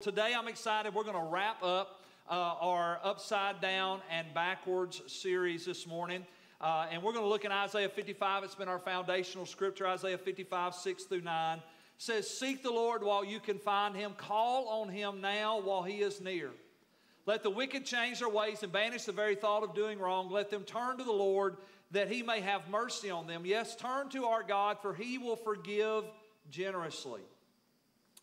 Today, I'm excited. We're going to wrap up uh, our Upside Down and Backwards series this morning. Uh, and we're going to look at Isaiah 55. It's been our foundational scripture, Isaiah 55, 6 through 9. Says, Seek the Lord while you can find him, call on him now while he is near. Let the wicked change their ways and banish the very thought of doing wrong. Let them turn to the Lord that he may have mercy on them. Yes, turn to our God, for he will forgive generously.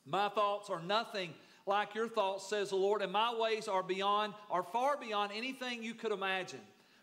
My thoughts are nothing like your thoughts, says the Lord, and my ways are beyond, are far beyond anything you could imagine.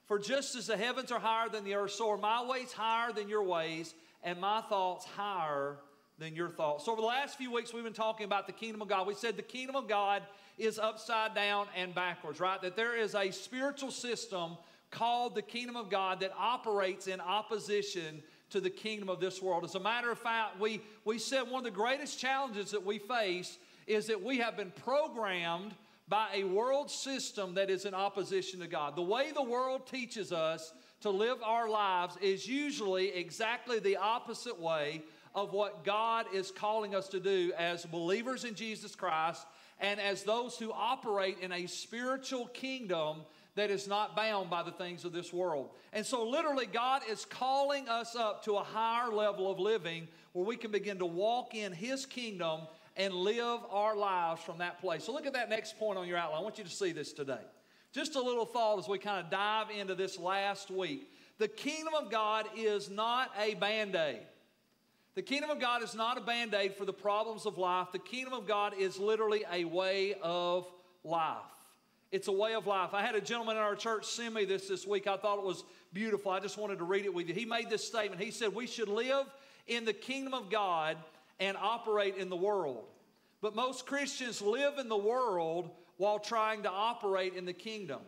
For just as the heavens are higher than the earth, so are my ways higher than your ways, and my thoughts higher than your thoughts. So over the last few weeks, we've been talking about the kingdom of God. We said the kingdom of God is upside down and backwards, right? That there is a spiritual system called the kingdom of God that operates in opposition to the kingdom of this world. As a matter of fact, we, we said one of the greatest challenges that we face is that we have been programmed by a world system that is in opposition to God. The way the world teaches us to live our lives is usually exactly the opposite way of what God is calling us to do as believers in Jesus Christ and as those who operate in a spiritual kingdom that is not bound by the things of this world. And so, literally, God is calling us up to a higher level of living where we can begin to walk in His kingdom and live our lives from that place. So look at that next point on your outline. I want you to see this today. Just a little thought as we kind of dive into this last week. The kingdom of God is not a band aid. The kingdom of God is not a band aid for the problems of life. The kingdom of God is literally a way of life. It's a way of life. I had a gentleman in our church send me this this week. I thought it was beautiful. I just wanted to read it with you. He made this statement. He said, We should live in the kingdom of God and operate in the world. But most Christians live in the world while trying to operate in the kingdom.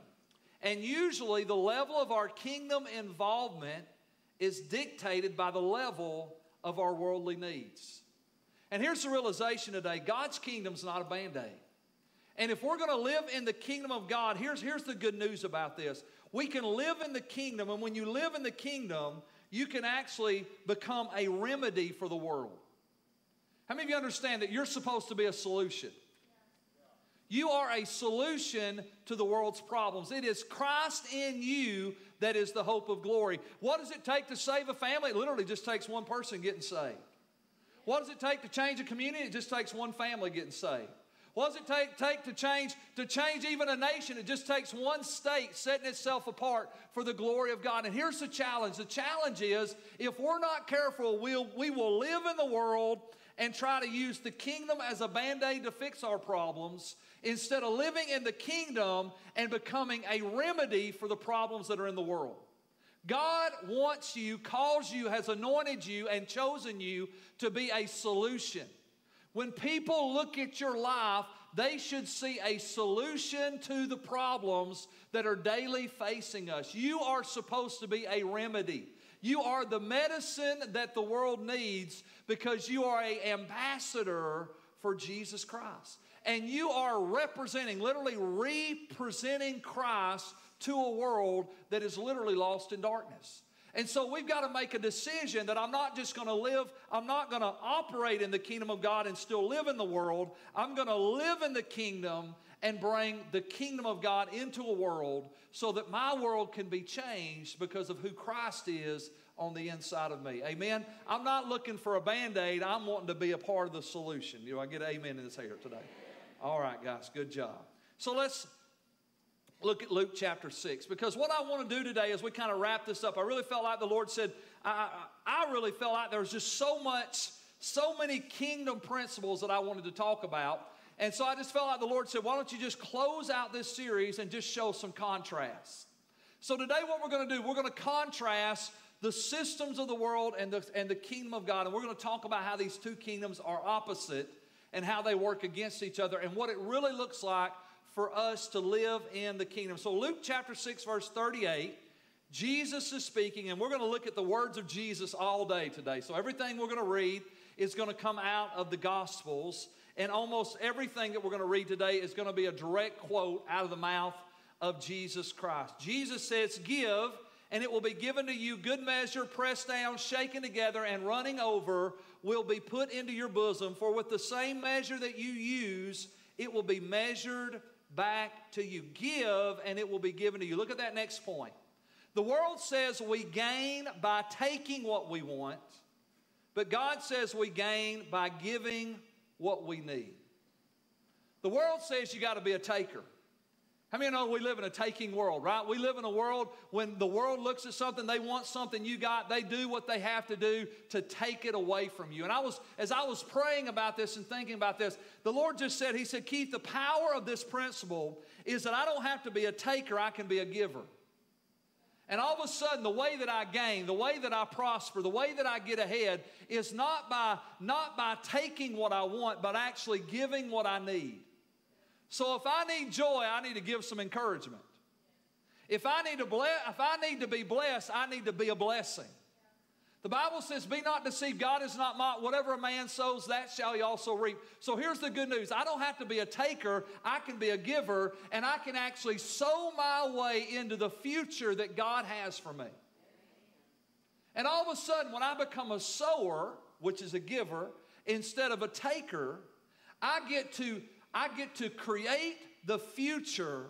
And usually, the level of our kingdom involvement is dictated by the level of our worldly needs. And here's the realization today God's kingdom is not a band aid. And if we're going to live in the kingdom of God, here's, here's the good news about this. We can live in the kingdom, and when you live in the kingdom, you can actually become a remedy for the world. How many of you understand that you're supposed to be a solution? You are a solution to the world's problems. It is Christ in you that is the hope of glory. What does it take to save a family? It literally just takes one person getting saved. What does it take to change a community? It just takes one family getting saved. What does it take, take to change to change even a nation? It just takes one state setting itself apart for the glory of God. And here's the challenge. The challenge is if we're not careful, we'll, we will live in the world and try to use the kingdom as a band aid to fix our problems instead of living in the kingdom and becoming a remedy for the problems that are in the world. God wants you, calls you, has anointed you, and chosen you to be a solution. When people look at your life, they should see a solution to the problems that are daily facing us. You are supposed to be a remedy. You are the medicine that the world needs because you are an ambassador for Jesus Christ. And you are representing, literally representing Christ to a world that is literally lost in darkness. And so we've got to make a decision that I'm not just going to live, I'm not going to operate in the kingdom of God and still live in the world. I'm going to live in the kingdom and bring the kingdom of God into a world so that my world can be changed because of who Christ is on the inside of me. Amen. I'm not looking for a band aid, I'm wanting to be a part of the solution. You know, I get amen in this here today. All right, guys, good job. So let's look at Luke chapter 6 because what I want to do today as we kind of wrap this up, I really felt like the Lord said, I, I, I really felt like there was just so much, so many kingdom principles that I wanted to talk about. And so I just felt like the Lord said, Why don't you just close out this series and just show some contrast? So today, what we're going to do, we're going to contrast the systems of the world and the, and the kingdom of God. And we're going to talk about how these two kingdoms are opposite and how they work against each other and what it really looks like for us to live in the kingdom. So, Luke chapter 6, verse 38, Jesus is speaking, and we're going to look at the words of Jesus all day today. So, everything we're going to read is going to come out of the Gospels. And almost everything that we're going to read today is going to be a direct quote out of the mouth of Jesus Christ. Jesus says, Give, and it will be given to you good measure, pressed down, shaken together, and running over will be put into your bosom. For with the same measure that you use, it will be measured back to you. Give, and it will be given to you. Look at that next point. The world says we gain by taking what we want, but God says we gain by giving what we need. The world says you got to be a taker. How many know we live in a taking world, right? We live in a world when the world looks at something, they want something you got, they do what they have to do to take it away from you. And I was, as I was praying about this and thinking about this, the Lord just said, He said, Keith, the power of this principle is that I don't have to be a taker, I can be a giver. And all of a sudden, the way that I gain, the way that I prosper, the way that I get ahead is not by, not by taking what I want, but actually giving what I need. So if I need joy, I need to give some encouragement. If I need to bless, if I need to be blessed, I need to be a blessing. The Bible says, Be not deceived, God is not mocked. Whatever a man sows, that shall he also reap. So here's the good news I don't have to be a taker, I can be a giver, and I can actually sow my way into the future that God has for me. And all of a sudden, when I become a sower, which is a giver, instead of a taker, I get to, I get to create the future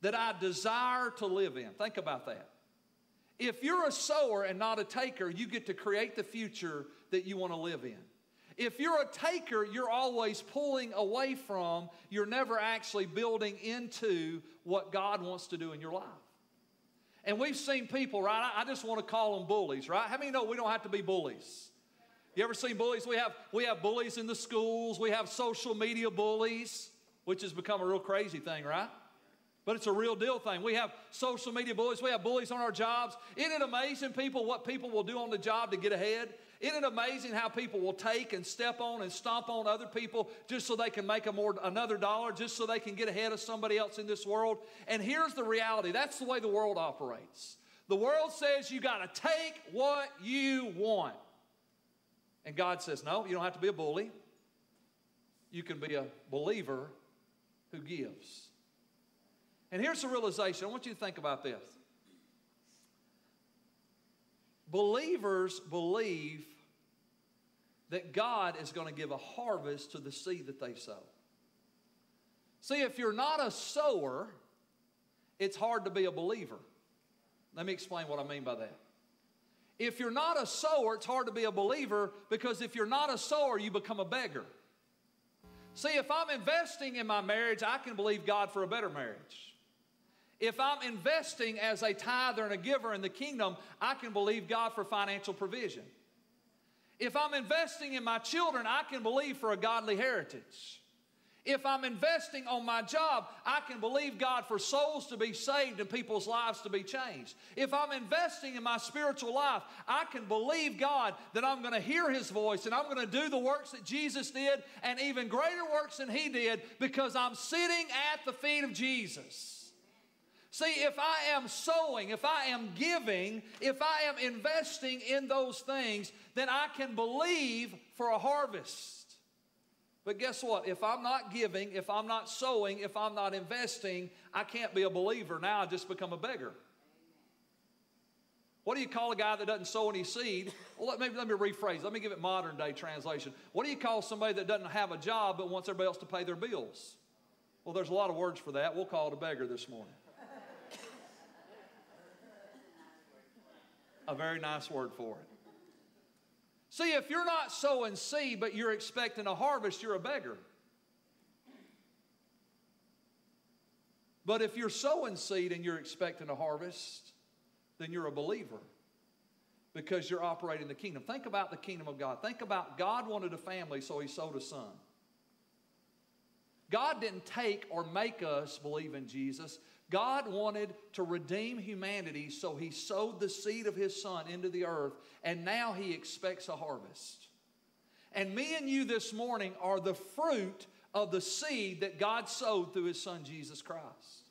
that I desire to live in. Think about that. If you're a sower and not a taker, you get to create the future that you want to live in. If you're a taker, you're always pulling away from, you're never actually building into what God wants to do in your life. And we've seen people, right? I just want to call them bullies, right? How many know we don't have to be bullies? You ever seen bullies? We have, we have bullies in the schools, we have social media bullies, which has become a real crazy thing, right? But it's a real deal thing. We have social media bullies, we have bullies on our jobs. Isn't it amazing, people, what people will do on the job to get ahead? Isn't it amazing how people will take and step on and stomp on other people just so they can make a more, another dollar, just so they can get ahead of somebody else in this world? And here's the reality that's the way the world operates. The world says you got to take what you want. And God says, no, you don't have to be a bully. You can be a believer who gives. And here's the realization I want you to think about this. Believers believe that God is going to give a harvest to the seed that they sow. See, if you're not a sower, it's hard to be a believer. Let me explain what I mean by that. If you're not a sower, it's hard to be a believer because if you're not a sower, you become a beggar. See, if I'm investing in my marriage, I can believe God for a better marriage. If I'm investing as a tither and a giver in the kingdom, I can believe God for financial provision. If I'm investing in my children, I can believe for a godly heritage. If I'm investing on my job, I can believe God for souls to be saved and people's lives to be changed. If I'm investing in my spiritual life, I can believe God that I'm going to hear His voice and I'm going to do the works that Jesus did and even greater works than He did because I'm sitting at the feet of Jesus. See, if I am sowing, if I am giving, if I am investing in those things, then I can believe for a harvest. But guess what? If I'm not giving, if I'm not sowing, if I'm not investing, I can't be a believer. Now I just become a beggar. What do you call a guy that doesn't sow any seed? Well, let, let me rephrase. Let me give it modern day translation. What do you call somebody that doesn't have a job but wants everybody else to pay their bills? Well, there's a lot of words for that. We'll call it a beggar this morning. a very nice word for it. See, if you're not sowing seed, but you're expecting a harvest, you're a beggar. But if you're sowing seed and you're expecting a harvest, then you're a believer because you're operating the kingdom. Think about the kingdom of God. Think about God wanted a family, so he sowed a son. God didn't take or make us believe in Jesus. God wanted to redeem humanity, so He sowed the seed of His Son into the earth, and now He expects a harvest. And me and you this morning are the fruit of the seed that God sowed through His Son Jesus Christ.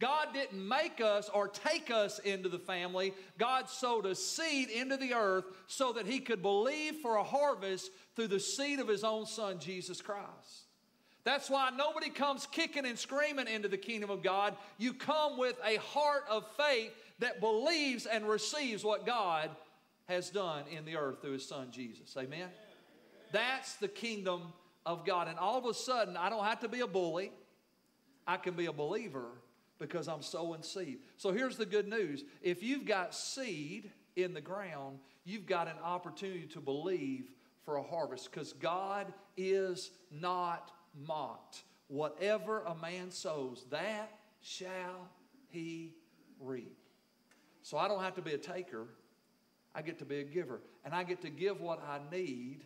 God didn't make us or take us into the family. God sowed a seed into the earth so that He could believe for a harvest through the seed of His own Son, Jesus Christ. That's why nobody comes kicking and screaming into the kingdom of God. You come with a heart of faith that believes and receives what God has done in the earth through his son Jesus. Amen? That's the kingdom of God. And all of a sudden, I don't have to be a bully, I can be a believer because I'm sowing seed. So here's the good news if you've got seed in the ground, you've got an opportunity to believe for a harvest because God is not mocked. Whatever a man sows, that shall he reap. So I don't have to be a taker, I get to be a giver. And I get to give what I need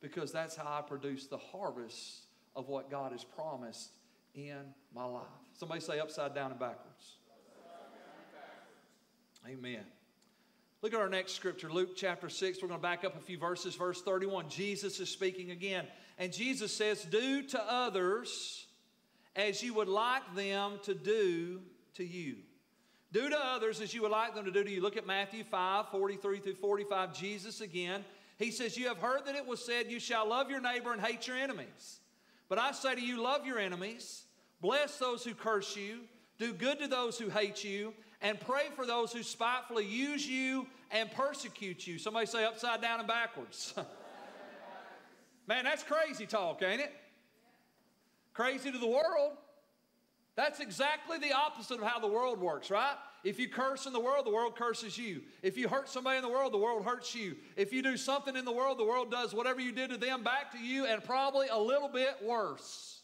because that's how I produce the harvest of what God has promised in my life. Somebody say upside down and backwards. Amen. Look at our next scripture, Luke chapter 6. We're going to back up a few verses. Verse 31. Jesus is speaking again. And Jesus says, Do to others as you would like them to do to you. Do to others as you would like them to do to you. Look at Matthew 5 43 through 45. Jesus again. He says, You have heard that it was said, You shall love your neighbor and hate your enemies. But I say to you, love your enemies, bless those who curse you, do good to those who hate you, and pray for those who spitefully use you and persecute you. Somebody say upside down and backwards. Man, that's crazy talk, ain't it? Crazy to the world. That's exactly the opposite of how the world works, right? If you curse in the world, the world curses you. If you hurt somebody in the world, the world hurts you. If you do something in the world, the world does whatever you did to them back to you and probably a little bit worse.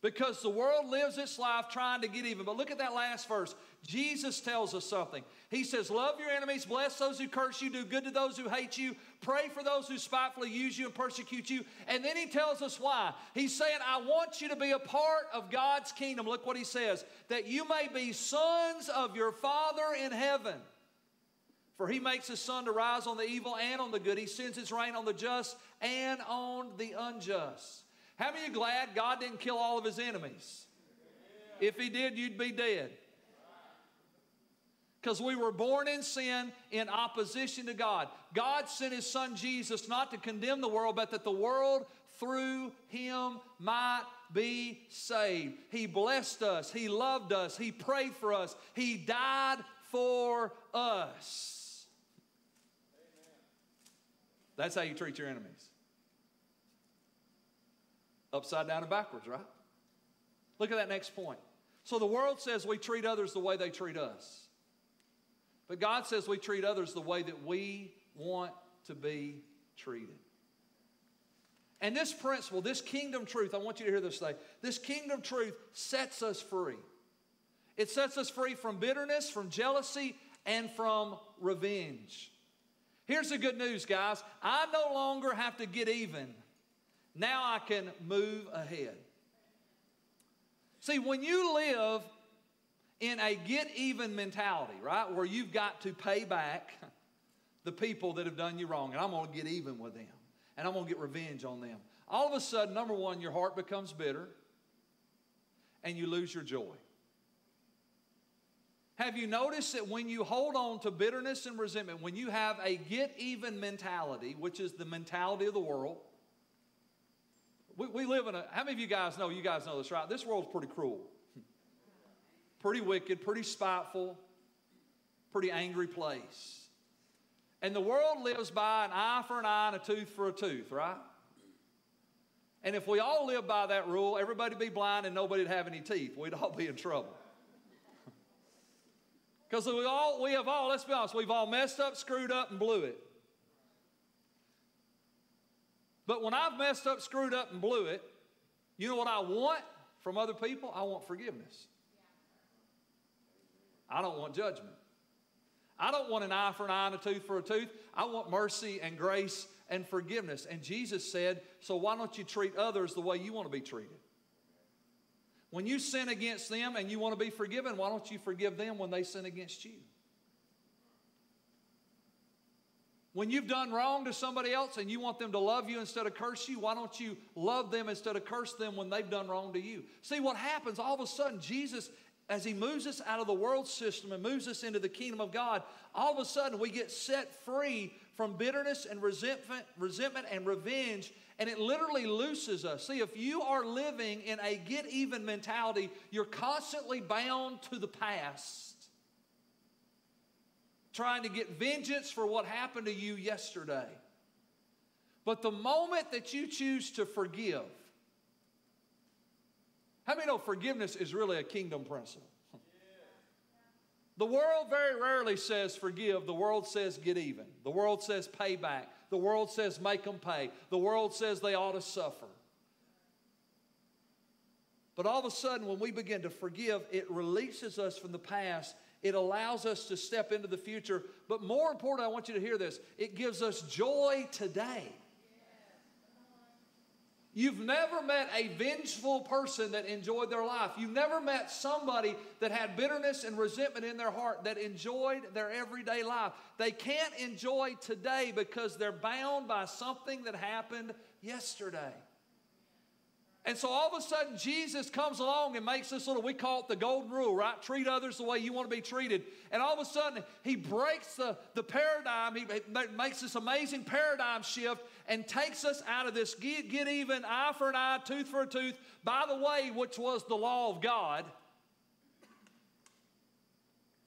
Because the world lives its life trying to get even. But look at that last verse. Jesus tells us something. He says, Love your enemies, bless those who curse you, do good to those who hate you, pray for those who spitefully use you and persecute you. And then he tells us why. He's saying, I want you to be a part of God's kingdom. Look what he says that you may be sons of your Father in heaven. For he makes his sun to rise on the evil and on the good. He sends his rain on the just and on the unjust. How many glad God didn't kill all of his enemies? If he did, you'd be dead. Because we were born in sin in opposition to God. God sent his son Jesus not to condemn the world, but that the world through him might be saved. He blessed us, he loved us, he prayed for us, he died for us. That's how you treat your enemies upside down and backwards, right? Look at that next point. So the world says we treat others the way they treat us. But God says we treat others the way that we want to be treated. And this principle, this kingdom truth, I want you to hear this today. This kingdom truth sets us free. It sets us free from bitterness, from jealousy, and from revenge. Here's the good news, guys. I no longer have to get even now I can move ahead. See, when you live in a get even mentality, right, where you've got to pay back the people that have done you wrong, and I'm going to get even with them, and I'm going to get revenge on them. All of a sudden, number one, your heart becomes bitter, and you lose your joy. Have you noticed that when you hold on to bitterness and resentment, when you have a get even mentality, which is the mentality of the world, we, we live in a, how many of you guys know, you guys know this, right? This world's pretty cruel, pretty wicked, pretty spiteful, pretty angry place. And the world lives by an eye for an eye and a tooth for a tooth, right? And if we all live by that rule, everybody'd be blind and nobody'd have any teeth. We'd all be in trouble. Because we all, we have all, let's be honest, we've all messed up, screwed up, and blew it. But when I've messed up, screwed up, and blew it, you know what I want from other people? I want forgiveness. I don't want judgment. I don't want an eye for an eye and a tooth for a tooth. I want mercy and grace and forgiveness. And Jesus said, So why don't you treat others the way you want to be treated? When you sin against them and you want to be forgiven, why don't you forgive them when they sin against you? When you've done wrong to somebody else and you want them to love you instead of curse you, why don't you love them instead of curse them when they've done wrong to you? See what happens all of a sudden, Jesus, as he moves us out of the world system and moves us into the kingdom of God, all of a sudden we get set free from bitterness and resentment, resentment and revenge, and it literally looses us. See, if you are living in a get even mentality, you're constantly bound to the past trying to get vengeance for what happened to you yesterday. But the moment that you choose to forgive, how many know forgiveness is really a kingdom principle? The world very rarely says forgive. The world says get even. The world says pay back. The world says make them pay. The world says they ought to suffer. But all of a sudden, when we begin to forgive, it releases us from the past. It allows us to step into the future. But more important, I want you to hear this it gives us joy today. You've never met a vengeful person that enjoyed their life. You've never met somebody that had bitterness and resentment in their heart that enjoyed their everyday life. They can't enjoy today because they're bound by something that happened yesterday. And so all of a sudden, Jesus comes along and makes this little, we call it the golden rule, right? Treat others the way you want to be treated. And all of a sudden, he breaks the, the paradigm. He makes this amazing paradigm shift and takes us out of this get, get even, eye for an eye, tooth for a tooth, by the way, which was the law of God.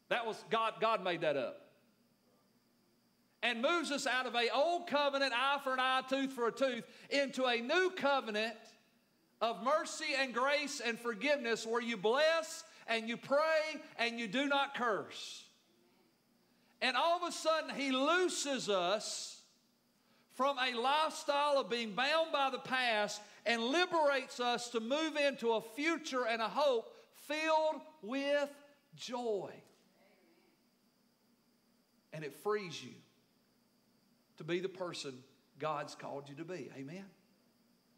That was God, God made that up. And moves us out of a old covenant, eye for an eye, tooth for a tooth, into a new covenant of mercy and grace and forgiveness where you bless and you pray and you do not curse. And all of a sudden, He looses us from a lifestyle of being bound by the past and liberates us to move into a future and a hope filled with joy. And it frees you to be the person God's called you to be. Amen?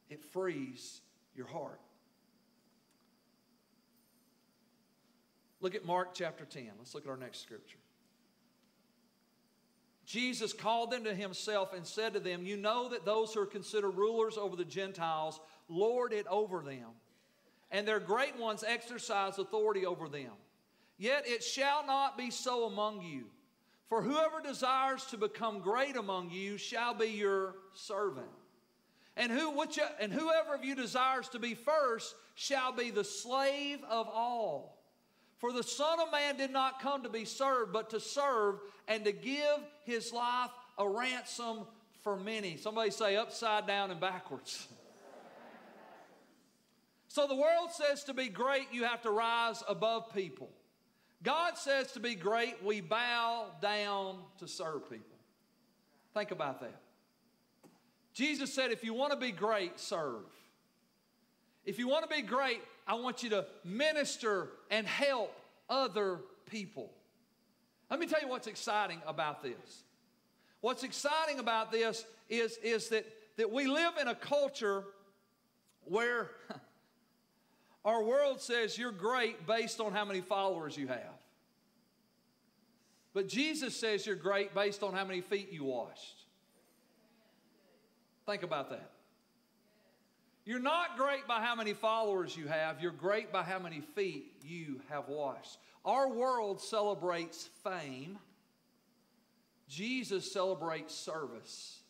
It frees your heart. Look at Mark chapter 10. Let's look at our next scripture. Jesus called them to himself and said to them, You know that those who are considered rulers over the Gentiles lord it over them, and their great ones exercise authority over them. Yet it shall not be so among you. For whoever desires to become great among you shall be your servant. And, who, which, and whoever of you desires to be first shall be the slave of all. For the Son of Man did not come to be served, but to serve and to give his life a ransom for many. Somebody say upside down and backwards. So the world says to be great, you have to rise above people. God says to be great, we bow down to serve people. Think about that. Jesus said, if you want to be great, serve. If you want to be great, I want you to minister and help other people. Let me tell you what's exciting about this. What's exciting about this is, is that, that we live in a culture where our world says you're great based on how many followers you have. But Jesus says you're great based on how many feet you washed. Think about that. You're not great by how many followers you have, you're great by how many feet you have washed. Our world celebrates fame, Jesus celebrates service.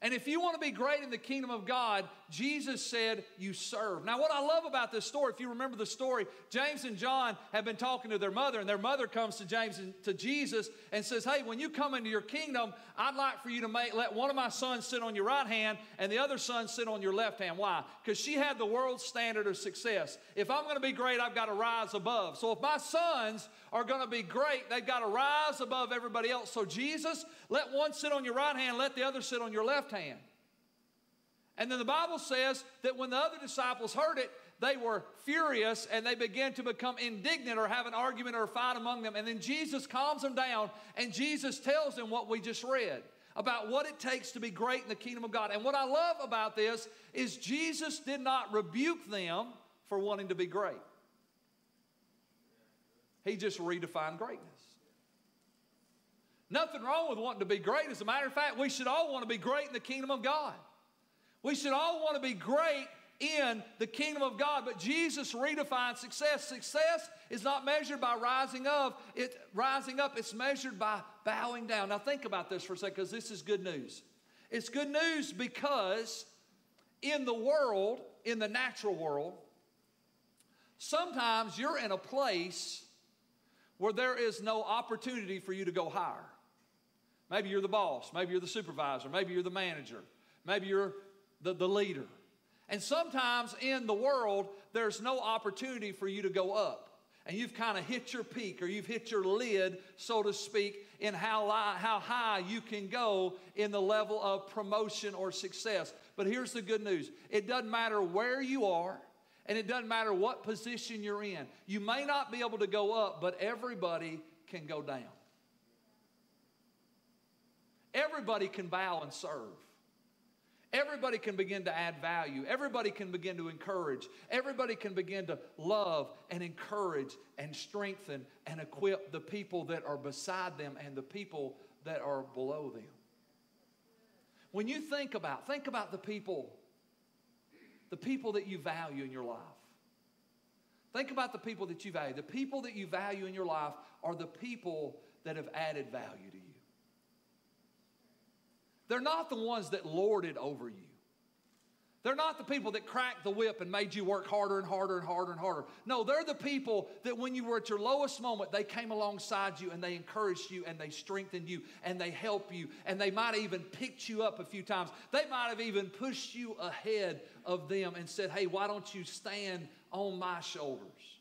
And if you want to be great in the kingdom of God, Jesus said, You serve. Now, what I love about this story, if you remember the story, James and John have been talking to their mother, and their mother comes to James and to Jesus and says, Hey, when you come into your kingdom, I'd like for you to make let one of my sons sit on your right hand and the other son sit on your left hand. Why? Because she had the world standard of success. If I'm going to be great, I've got to rise above. So if my sons are going to be great, they've got to rise above everybody else. So, Jesus, let one sit on your right hand, let the other sit on your left hand. And then the Bible says that when the other disciples heard it, they were furious and they began to become indignant or have an argument or a fight among them. And then Jesus calms them down and Jesus tells them what we just read about what it takes to be great in the kingdom of God. And what I love about this is Jesus did not rebuke them for wanting to be great. He just redefined greatness. Nothing wrong with wanting to be great. As a matter of fact, we should all want to be great in the kingdom of God. We should all want to be great in the kingdom of God. But Jesus redefined success. Success is not measured by rising up, it rising up, it's measured by bowing down. Now think about this for a second, because this is good news. It's good news because in the world, in the natural world, sometimes you're in a place where there is no opportunity for you to go higher. Maybe you're the boss. Maybe you're the supervisor. Maybe you're the manager. Maybe you're the, the leader. And sometimes in the world, there's no opportunity for you to go up. And you've kind of hit your peak or you've hit your lid, so to speak, in how, how high you can go in the level of promotion or success. But here's the good news it doesn't matter where you are, and it doesn't matter what position you're in. You may not be able to go up, but everybody can go down. Everybody can bow and serve. Everybody can begin to add value. Everybody can begin to encourage. Everybody can begin to love and encourage and strengthen and equip the people that are beside them and the people that are below them. When you think about, think about the people, the people that you value in your life. Think about the people that you value. The people that you value in your life are the people that have added value to you. They're not the ones that lorded over you. They're not the people that cracked the whip and made you work harder and harder and harder and harder. No, they're the people that when you were at your lowest moment, they came alongside you and they encouraged you and they strengthened you and they helped you and they might have even picked you up a few times. They might have even pushed you ahead of them and said, Hey, why don't you stand on my shoulders?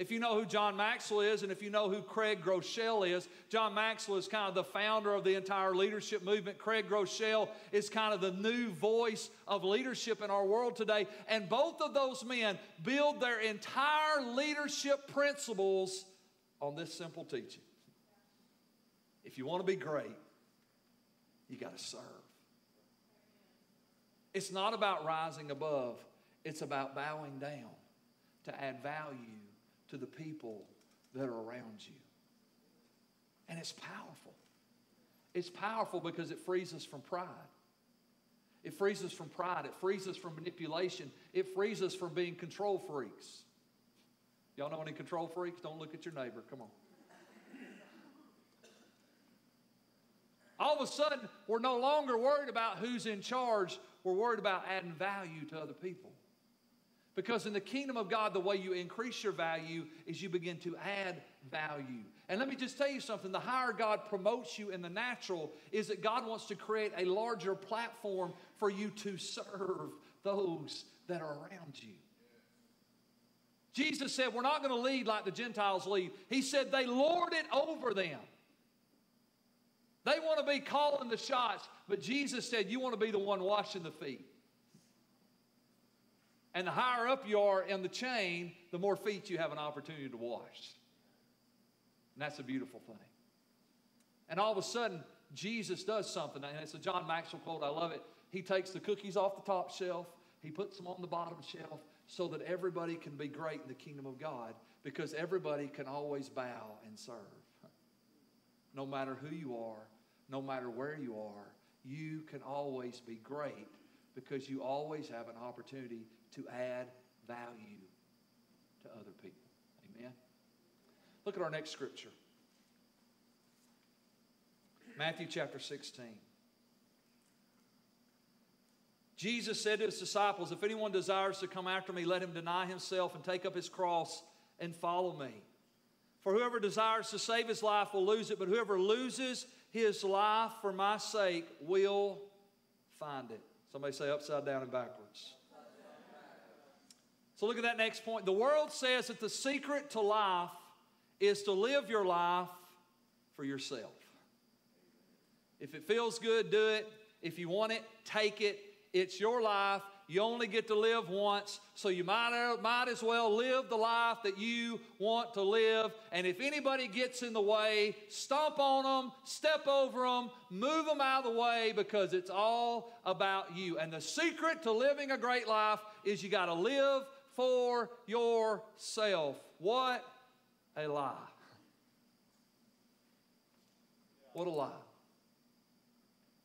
If you know who John Maxwell is and if you know who Craig Groeschel is, John Maxwell is kind of the founder of the entire leadership movement. Craig Groeschel is kind of the new voice of leadership in our world today. And both of those men build their entire leadership principles on this simple teaching. If you want to be great, you got to serve. It's not about rising above, it's about bowing down to add value to the people that are around you. And it's powerful. It's powerful because it frees us from pride. It frees us from pride. It frees us from manipulation. It frees us from being control freaks. Y'all know any control freaks? Don't look at your neighbor. Come on. All of a sudden, we're no longer worried about who's in charge. We're worried about adding value to other people. Because in the kingdom of God, the way you increase your value is you begin to add value. And let me just tell you something the higher God promotes you in the natural is that God wants to create a larger platform for you to serve those that are around you. Jesus said, We're not going to lead like the Gentiles lead. He said, They lord it over them. They want to be calling the shots, but Jesus said, You want to be the one washing the feet. And the higher up you are in the chain, the more feet you have an opportunity to wash. And that's a beautiful thing. And all of a sudden, Jesus does something. And it's a John Maxwell quote. I love it. He takes the cookies off the top shelf, he puts them on the bottom shelf so that everybody can be great in the kingdom of God because everybody can always bow and serve. No matter who you are, no matter where you are, you can always be great because you always have an opportunity to add value to other people. Amen. Look at our next scripture Matthew chapter 16. Jesus said to his disciples, If anyone desires to come after me, let him deny himself and take up his cross and follow me. For whoever desires to save his life will lose it, but whoever loses his life for my sake will find it. Somebody say upside down and backwards. So look at that next point. The world says that the secret to life is to live your life for yourself. If it feels good, do it. If you want it, take it. It's your life. You only get to live once, so you might, might as well live the life that you want to live. And if anybody gets in the way, stomp on them, step over them, move them out of the way because it's all about you. And the secret to living a great life is you got to live for yourself. What a lie. What a lie.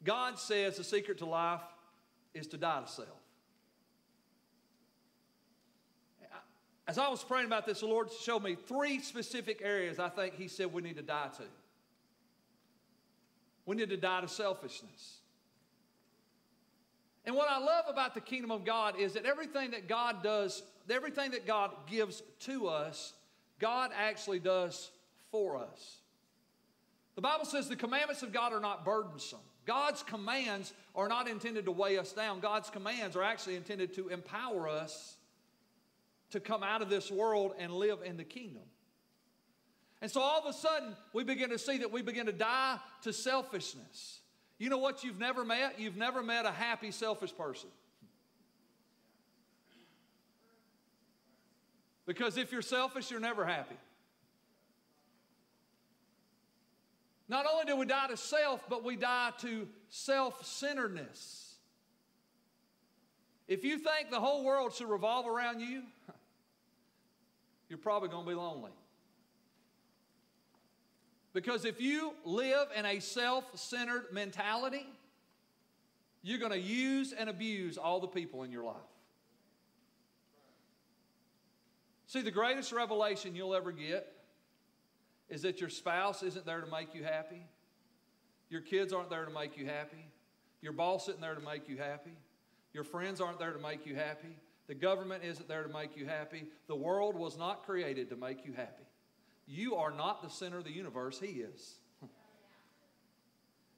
God says the secret to life is to die to self. As I was praying about this, the Lord showed me three specific areas I think He said we need to die to. We need to die to selfishness. And what I love about the kingdom of God is that everything that God does everything that God gives to us, God actually does for us. The Bible says the commandments of God are not burdensome. God's commands are not intended to weigh us down. God's commands are actually intended to empower us to come out of this world and live in the kingdom. And so all of a sudden, we begin to see that we begin to die to selfishness. You know what you've never met? You've never met a happy, selfish person. Because if you're selfish, you're never happy. Not only do we die to self, but we die to self centeredness. If you think the whole world should revolve around you, you're probably going to be lonely. Because if you live in a self centered mentality, you're going to use and abuse all the people in your life. See, the greatest revelation you'll ever get is that your spouse isn't there to make you happy, your kids aren't there to make you happy, your boss isn't there to make you happy, your friends aren't there to make you happy, the government isn't there to make you happy, the world was not created to make you happy. You are not the center of the universe, He is.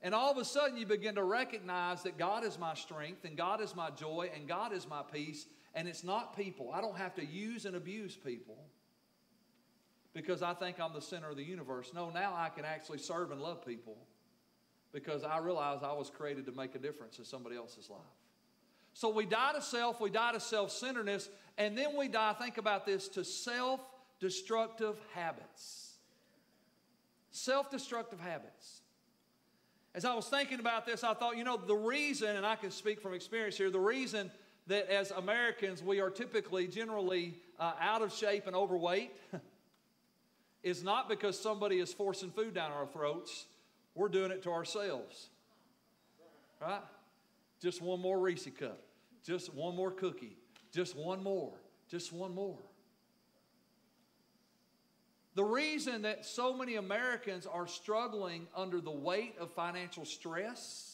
And all of a sudden, you begin to recognize that God is my strength, and God is my joy, and God is my peace, and it's not people. I don't have to use and abuse people because I think I'm the center of the universe. No, now I can actually serve and love people because I realize I was created to make a difference in somebody else's life. So we die to self, we die to self centeredness, and then we die, think about this, to self destructive habits. Self destructive habits. As I was thinking about this, I thought, you know, the reason, and I can speak from experience here, the reason that as Americans we are typically generally uh, out of shape and overweight is not because somebody is forcing food down our throats. We're doing it to ourselves. Right? Just one more Reese cup. Just one more cookie. Just one more. Just one more. The reason that so many Americans are struggling under the weight of financial stress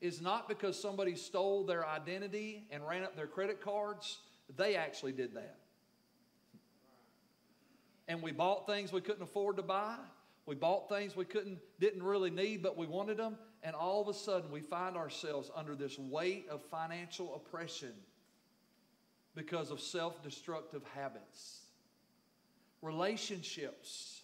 is not because somebody stole their identity and ran up their credit cards. They actually did that. And we bought things we couldn't afford to buy. We bought things we couldn't didn't really need but we wanted them and all of a sudden we find ourselves under this weight of financial oppression because of self-destructive habits relationships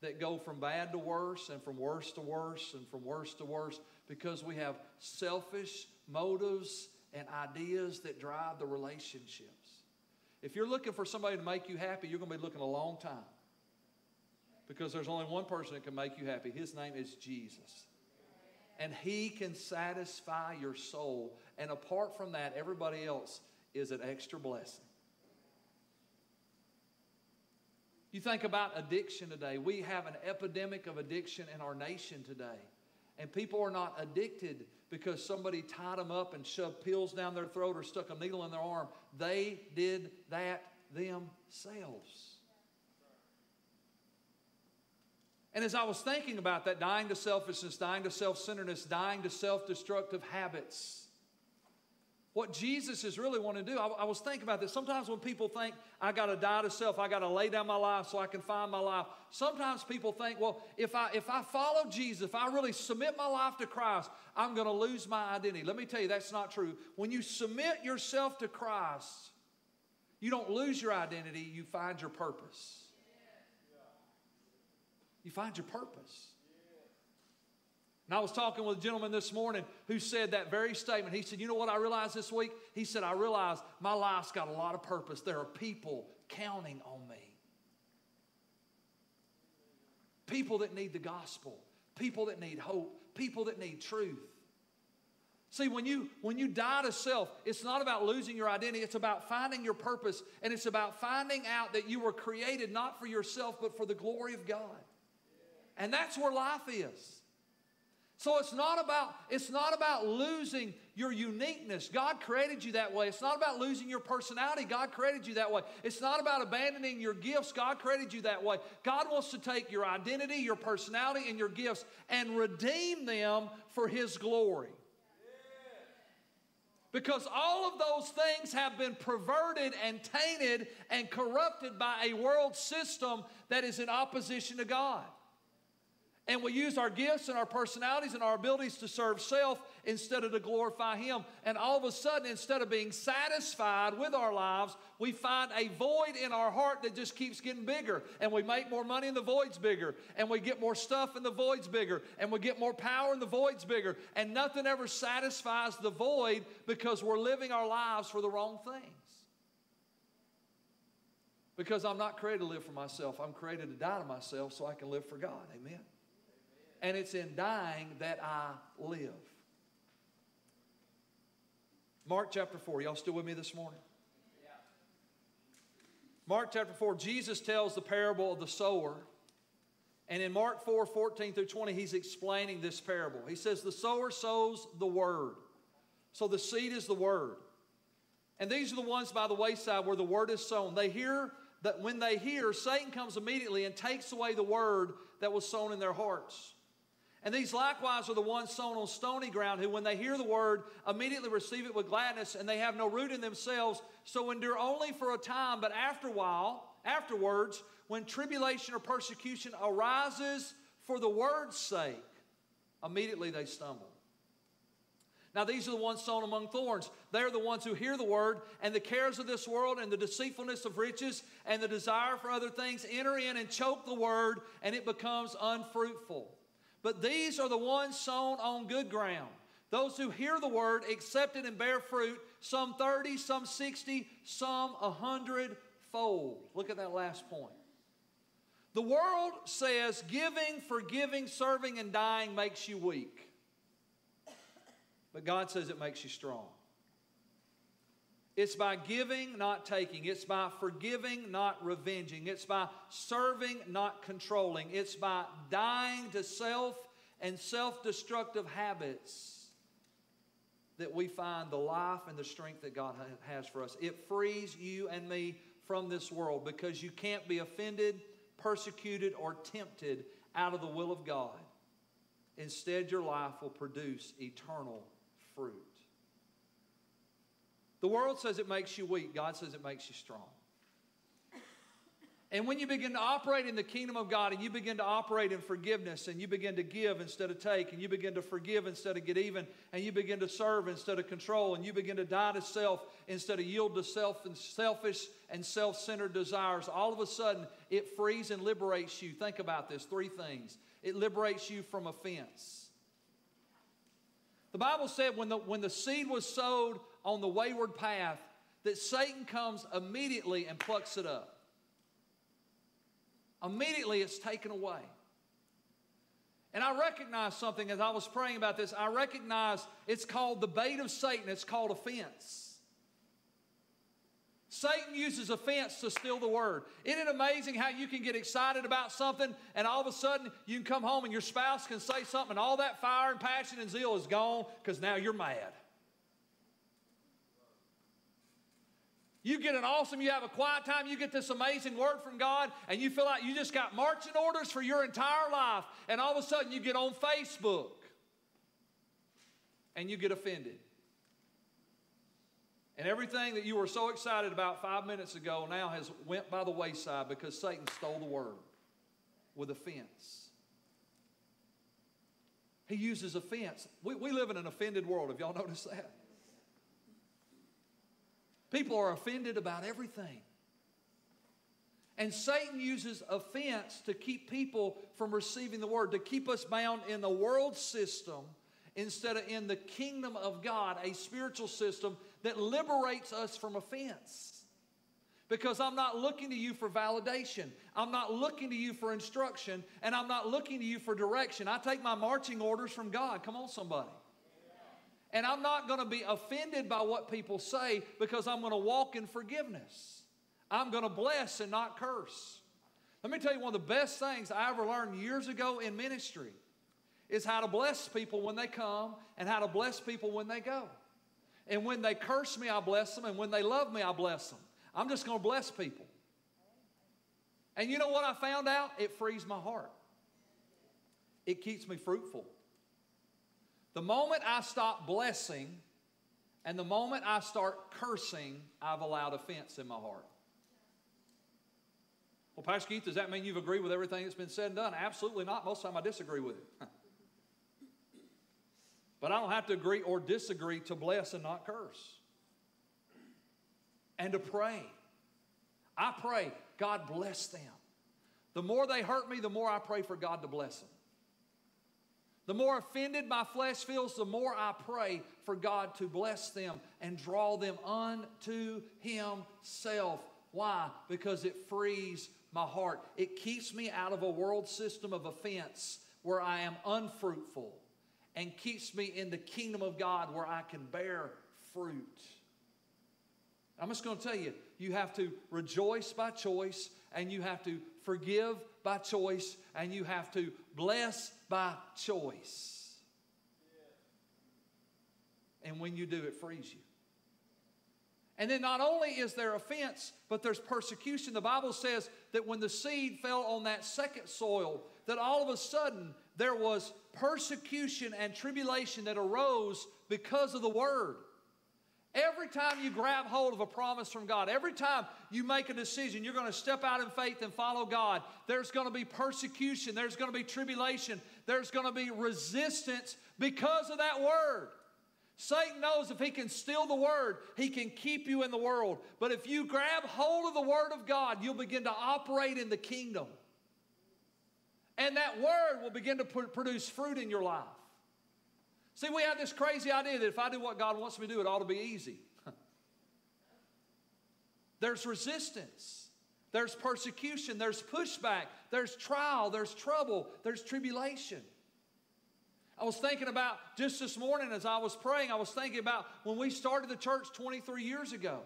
that go from bad to worse and from worse to worse and from worse to worse because we have selfish motives and ideas that drive the relationships. If you're looking for somebody to make you happy, you're going to be looking a long time because there's only one person that can make you happy. His name is Jesus. And He can satisfy your soul. And apart from that, everybody else is an extra blessing. You think about addiction today. We have an epidemic of addiction in our nation today. And people are not addicted because somebody tied them up and shoved pills down their throat or stuck a needle in their arm. They did that themselves. And as I was thinking about that, dying to selfishness, dying to self centeredness, dying to self destructive habits, what Jesus is really wanting to do, I, I, was thinking about this. Sometimes when people think, I got to die to self, I got to lay down my life so I can find my life. Sometimes people think, well, if I, if I follow Jesus, if I really submit my life to Christ, I'm going to lose my identity. Let me tell you, that's not true. When you submit yourself to Christ, you don't lose your identity, you find your purpose. You find your purpose. And I was talking with a gentleman this morning who said that very statement. He said, You know what I realized this week? He said, I realized my life's got a lot of purpose. There are people counting on me. People that need the gospel, people that need hope, people that need truth. See, when you when you die to self, it's not about losing your identity, it's about finding your purpose, and it's about finding out that you were created not for yourself, but for the glory of God. And that's where life is. So it's not about it's not about losing your uniqueness. God created you that way. It's not about losing your personality. God created you that way. It's not about abandoning your gifts. God created you that way. God wants to take your identity, your personality and your gifts and redeem them for his glory. Because all of those things have been perverted and tainted and corrupted by a world system that is in opposition to God. And we use our gifts and our personalities and our abilities to serve self instead of to glorify Him. And all of a sudden, instead of being satisfied with our lives, we find a void in our heart that just keeps getting bigger. And we make more money and the void's bigger. And we get more stuff and the void's bigger. And we get more power and the void's bigger. And nothing ever satisfies the void because we're living our lives for the wrong things. Because I'm not created to live for myself, I'm created to die to myself so I can live for God. Amen and it's in dying that I live. Mark chapter 4. Y'all still with me this morning? Mark chapter 4, Jesus tells the parable of the sower. And in Mark 4 14 through 20, he's explaining this parable. He says, The sower sows the word. So the seed is the word. And these are the ones by the wayside where the word is sown. They hear that when they hear, Satan comes immediately and takes away the word that was sown in their hearts. And these likewise are the ones sown on stony ground, who, when they hear the word, immediately receive it with gladness, and they have no root in themselves, so endure only for a time. But after a while, afterwards, when tribulation or persecution arises for the word's sake, immediately they stumble. Now, these are the ones sown among thorns. They are the ones who hear the word, and the cares of this world, and the deceitfulness of riches, and the desire for other things enter in and choke the word, and it becomes unfruitful. But these are the ones sown on good ground. Those who hear the word, accept it, and bear fruit, some 30, some 60, some 100 fold. Look at that last point. The world says giving, forgiving, serving, and dying makes you weak. But God says it makes you strong. It's by giving, not taking. It's by forgiving, not revenging. It's by serving, not controlling. It's by dying to self and self destructive habits that we find the life and the strength that God has for us. It frees you and me from this world because you can't be offended, persecuted, or tempted out of the will of God. Instead, your life will produce eternal fruit. The world says it makes you weak, God says it makes you strong. And when you begin to operate in the kingdom of God and you begin to operate in forgiveness and you begin to give instead of take and you begin to forgive instead of get even and you begin to serve instead of control and you begin to die to self instead of yield to self and selfish and self-centered desires, all of a sudden it frees and liberates you. Think about this, three things. It liberates you from offense. The Bible said when the, when the seed was sowed on the wayward path that Satan comes immediately and plucks it up. Immediately it's taken away. And I recognize something as I was praying about this. I recognize it's called the bait of Satan, it's called offense. Satan uses offense to steal the word. Isn't it amazing how you can get excited about something and all of a sudden you can come home and your spouse can say something and all that fire and passion and zeal is gone because now you're mad? You get an awesome, you have a quiet time, you get this amazing word from God, and you feel like you just got marching orders for your entire life. And all of a sudden you get on Facebook and you get offended. And everything that you were so excited about five minutes ago now has went by the wayside because Satan stole the word with offense. He uses offense. We, we live in an offended world. Have y'all noticed that? People are offended about everything. And Satan uses offense to keep people from receiving the word, to keep us bound in the world system instead of in the kingdom of God, a spiritual system that liberates us from offense. Because I'm not looking to you for validation. I'm not looking to you for instruction. And I'm not looking to you for direction. I take my marching orders from God. Come on, somebody. And I'm not going to be offended by what people say because I'm going to walk in forgiveness. I'm going to bless and not curse. Let me tell you one of the best things I ever learned years ago in ministry is how to bless people when they come and how to bless people when they go. And when they curse me, I bless them. And when they love me, I bless them. I'm just going to bless people. And you know what I found out? It frees my heart, it keeps me fruitful. The moment I stop blessing and the moment I start cursing, I've allowed offense in my heart. Well, Pastor Keith, does that mean you've agreed with everything that's been said and done? Absolutely not. Most of the time I disagree with it. but I don't have to agree or disagree to bless and not curse. And to pray. I pray, God bless them. The more they hurt me, the more I pray for God to bless them. The more offended my flesh feels, the more I pray for God to bless them and draw them unto Himself. Why? Because it frees my heart. It keeps me out of a world system of offense where I am unfruitful and keeps me in the kingdom of God where I can bear fruit. I'm just going to tell you, you have to rejoice by choice and you have to forgive by choice and you have to bless by choice. And when you do, it frees you. And then not only is there offense, but there's persecution. The Bible says that when the seed fell on that second soil, that all of a sudden there was persecution and tribulation that arose because of the word. Every time you grab hold of a promise from God, every time you make a decision, you're going to step out in faith and follow God, there's going to be persecution, there's going to be tribulation, there's going to be resistance because of that word. Satan knows if he can steal the word, he can keep you in the world. But if you grab hold of the word of God, you'll begin to operate in the kingdom. And that word will begin to produce fruit in your life. See, we have this crazy idea that if I do what God wants me to do, it ought to be easy. there's resistance, there's persecution, there's pushback, there's trial, there's trouble, there's tribulation. I was thinking about just this morning as I was praying, I was thinking about when we started the church 23 years ago.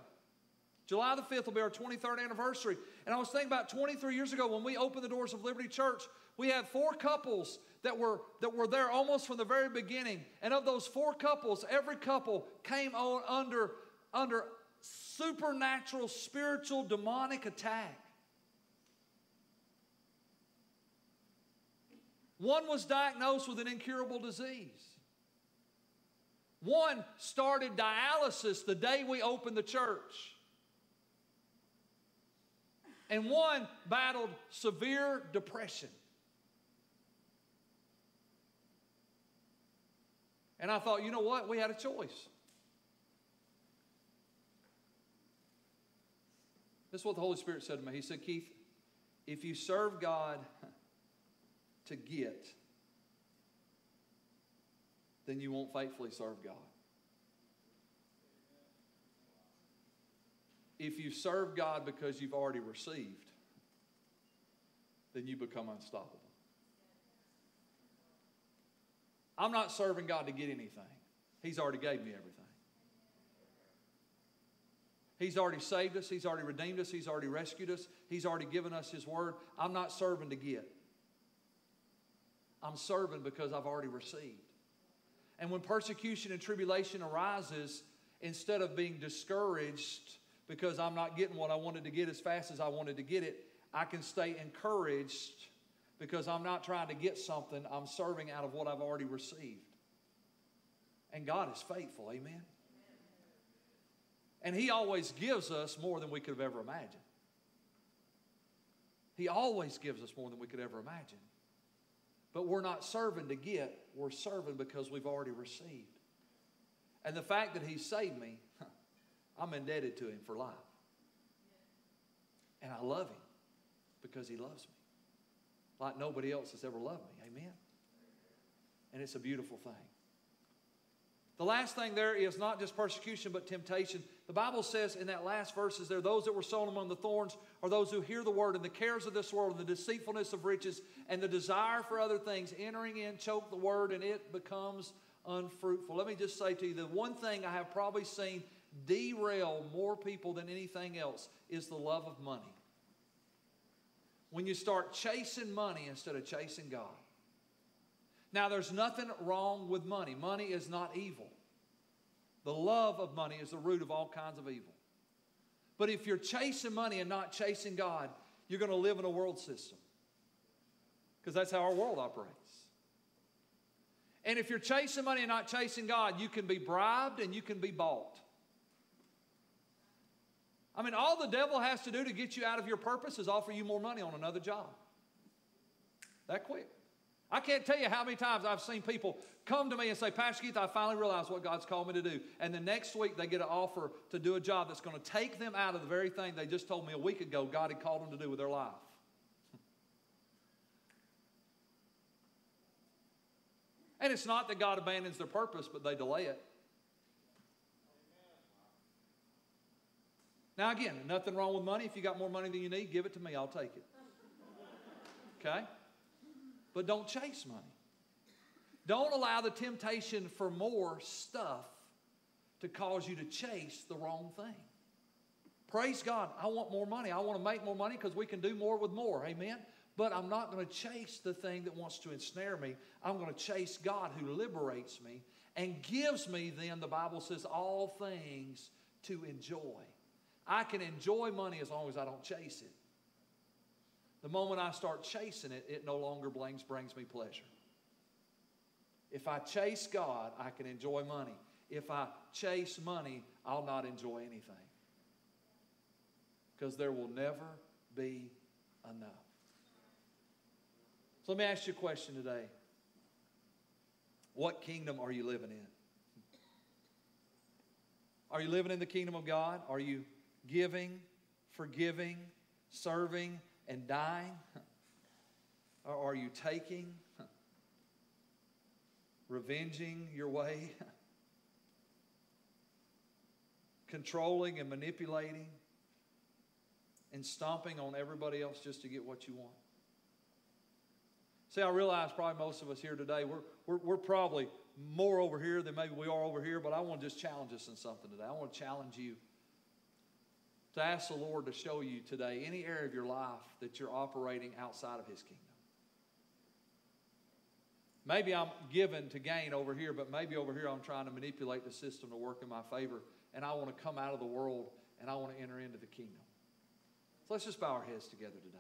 July the 5th will be our 23rd anniversary. And I was thinking about 23 years ago when we opened the doors of Liberty Church, we had four couples that were, that were there almost from the very beginning. And of those four couples, every couple came on under, under supernatural, spiritual, demonic attack. One was diagnosed with an incurable disease. One started dialysis the day we opened the church. And one battled severe depression. And I thought, you know what? We had a choice. This is what the Holy Spirit said to me. He said, Keith, if you serve God to get, then you won't faithfully serve God. If you serve God because you've already received, then you become unstoppable. I'm not serving God to get anything. He's already gave me everything. He's already saved us. He's already redeemed us. He's already rescued us. He's already given us His word. I'm not serving to get. I'm serving because I've already received. And when persecution and tribulation arises, instead of being discouraged because I'm not getting what I wanted to get as fast as I wanted to get it, I can stay encouraged because I'm not trying to get something, I'm serving out of what I've already received. And God is faithful, amen? And He always gives us more than we could have ever imagined. He always gives us more than we could ever imagine. But we're not serving to get, we're serving because we've already received. And the fact that He saved me, I'm indebted to Him for life. And I love Him because He loves me like nobody else has ever loved me. Amen? And it's a beautiful thing. The last thing there is not just persecution, but temptation. The Bible says in that last verses there, those that were sown among the thorns are those who hear the word and the cares of this world and the deceitfulness of riches and the desire for other things entering in choke the word and it becomes unfruitful. Let me just say to you the one thing I have probably seen derail more people than anything else is the love of money when you start chasing money instead of chasing God. Now, there's nothing wrong with money. Money is not evil. The love of money is the root of all kinds of evil. But if you're chasing money and not chasing God, you're going to live in a world system. Because that's how our world operates. And if you're chasing money and not chasing God, you can be bribed and you can be bought. I mean, all the devil has to do to get you out of your purpose is offer you more money on another job. That quick. I can't tell you how many times I've seen people come to me and say, Pastor Keith, I finally realized what God's called me to do. And the next week they get an offer to do a job that's going to take them out of the very thing they just told me a week ago God had called them to do with their life. and it's not that God abandons their purpose, but they delay it. Now, again, nothing wrong with money. If you got more money than you need, give it to me. I'll take it. Okay? But don't chase money. Don't allow the temptation for more stuff to cause you to chase the wrong thing. Praise God. I want more money. I want to make more money because we can do more with more. Amen. But I'm not going to chase the thing that wants to ensnare me. I'm going to chase God who liberates me and gives me, then, the Bible says, all things to enjoy. I can enjoy money as long as I don't chase it. The moment I start chasing it, it no longer brings, brings me pleasure. If I chase God, I can enjoy money. If I chase money, I'll not enjoy anything. Because there will never be enough. So let me ask you a question today. What kingdom are you living in? Are you living in the kingdom of God? Are you giving, forgiving, serving, and dying? Or are you taking, revenging your way, controlling and manipulating, and stomping on everybody else just to get what you want? See, I realize probably most of us here today, we're, we're, we're probably more over here than maybe we are over here, but I want to just challenge us in something today. I want to challenge you to ask the Lord to show you today any area of your life that you're operating outside of His kingdom. Maybe I'm given to gain over here, but maybe over here I'm trying to manipulate the system to work in my favor, and I want to come out of the world and I want to enter into the kingdom. So let's just bow our heads together today.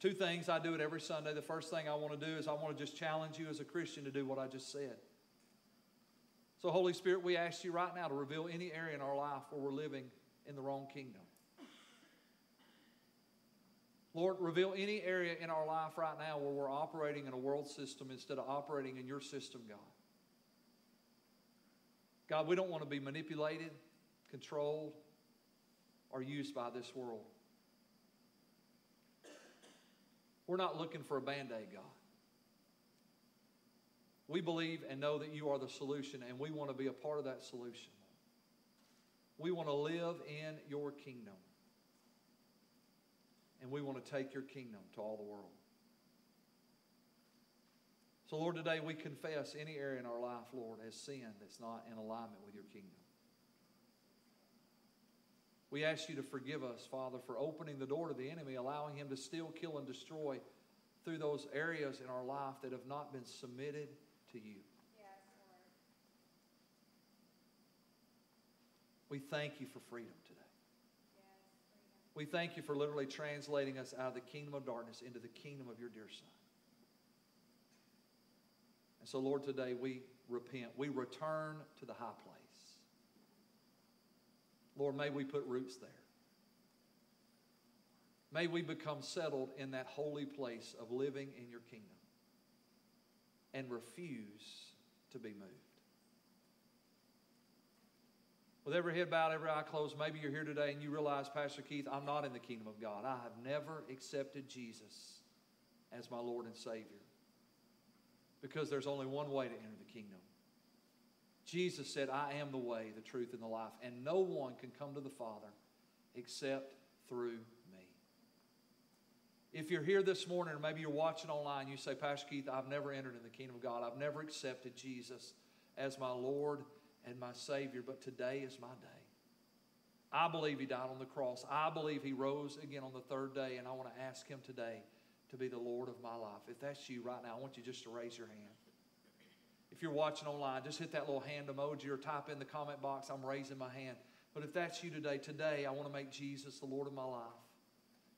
Two things I do it every Sunday. The first thing I want to do is I want to just challenge you as a Christian to do what I just said. So, Holy Spirit, we ask you right now to reveal any area in our life where we're living in the wrong kingdom. Lord, reveal any area in our life right now where we're operating in a world system instead of operating in your system, God. God, we don't want to be manipulated, controlled, or used by this world. We're not looking for a band aid, God. We believe and know that you are the solution, and we want to be a part of that solution. We want to live in your kingdom. And we want to take your kingdom to all the world. So, Lord, today we confess any area in our life, Lord, as sin that's not in alignment with your kingdom. We ask you to forgive us, Father, for opening the door to the enemy, allowing him to steal, kill, and destroy through those areas in our life that have not been submitted to you. we thank you for freedom today. We thank you for literally translating us out of the kingdom of darkness into the kingdom of your dear Son. And so, Lord, today we repent. We return to the high place. Lord, may we put roots there. May we become settled in that holy place of living in your kingdom and refuse to be moved. With every head bowed, every eye closed, maybe you're here today and you realize, Pastor Keith, I'm not in the kingdom of God. I have never accepted Jesus as my Lord and Savior because there's only one way to enter the kingdom. Jesus said, I am the way, the truth, and the life, and no one can come to the Father except through if you're here this morning, or maybe you're watching online, you say, Pastor Keith, I've never entered in the kingdom of God. I've never accepted Jesus as my Lord and my Savior, but today is my day. I believe He died on the cross. I believe He rose again on the third day, and I want to ask Him today to be the Lord of my life. If that's you right now, I want you just to raise your hand. If you're watching online, just hit that little hand emoji or type in the comment box, I'm raising my hand. But if that's you today, today I want to make Jesus the Lord of my life.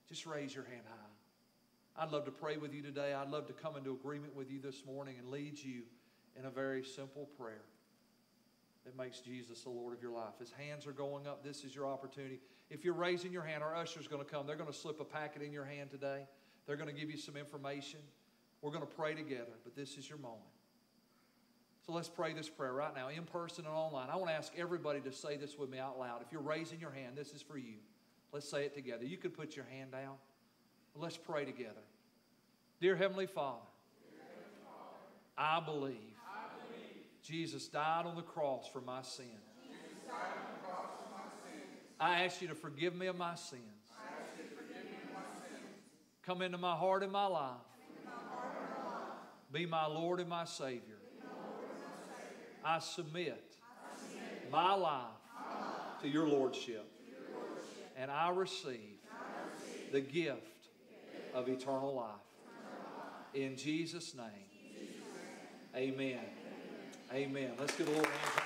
Just raise your hand high. I'd love to pray with you today. I'd love to come into agreement with you this morning and lead you in a very simple prayer. that makes Jesus the Lord of your life. His hands are going up. This is your opportunity. If you're raising your hand, our usher's going to come. They're going to slip a packet in your hand today. They're going to give you some information. We're going to pray together, but this is your moment. So let's pray this prayer right now, in person and online. I want to ask everybody to say this with me out loud. If you're raising your hand, this is for you. Let's say it together. You could put your hand down. Let's pray together. Dear Heavenly Father, I believe, Jesus died on the cross for my sins. I ask you to forgive me of my sins. Come into my heart and my life. Be my Lord and my Savior. I submit my life to your Lordship. And I receive the gift of eternal life. In Jesus' name. Amen. Amen. Let's give a little hand.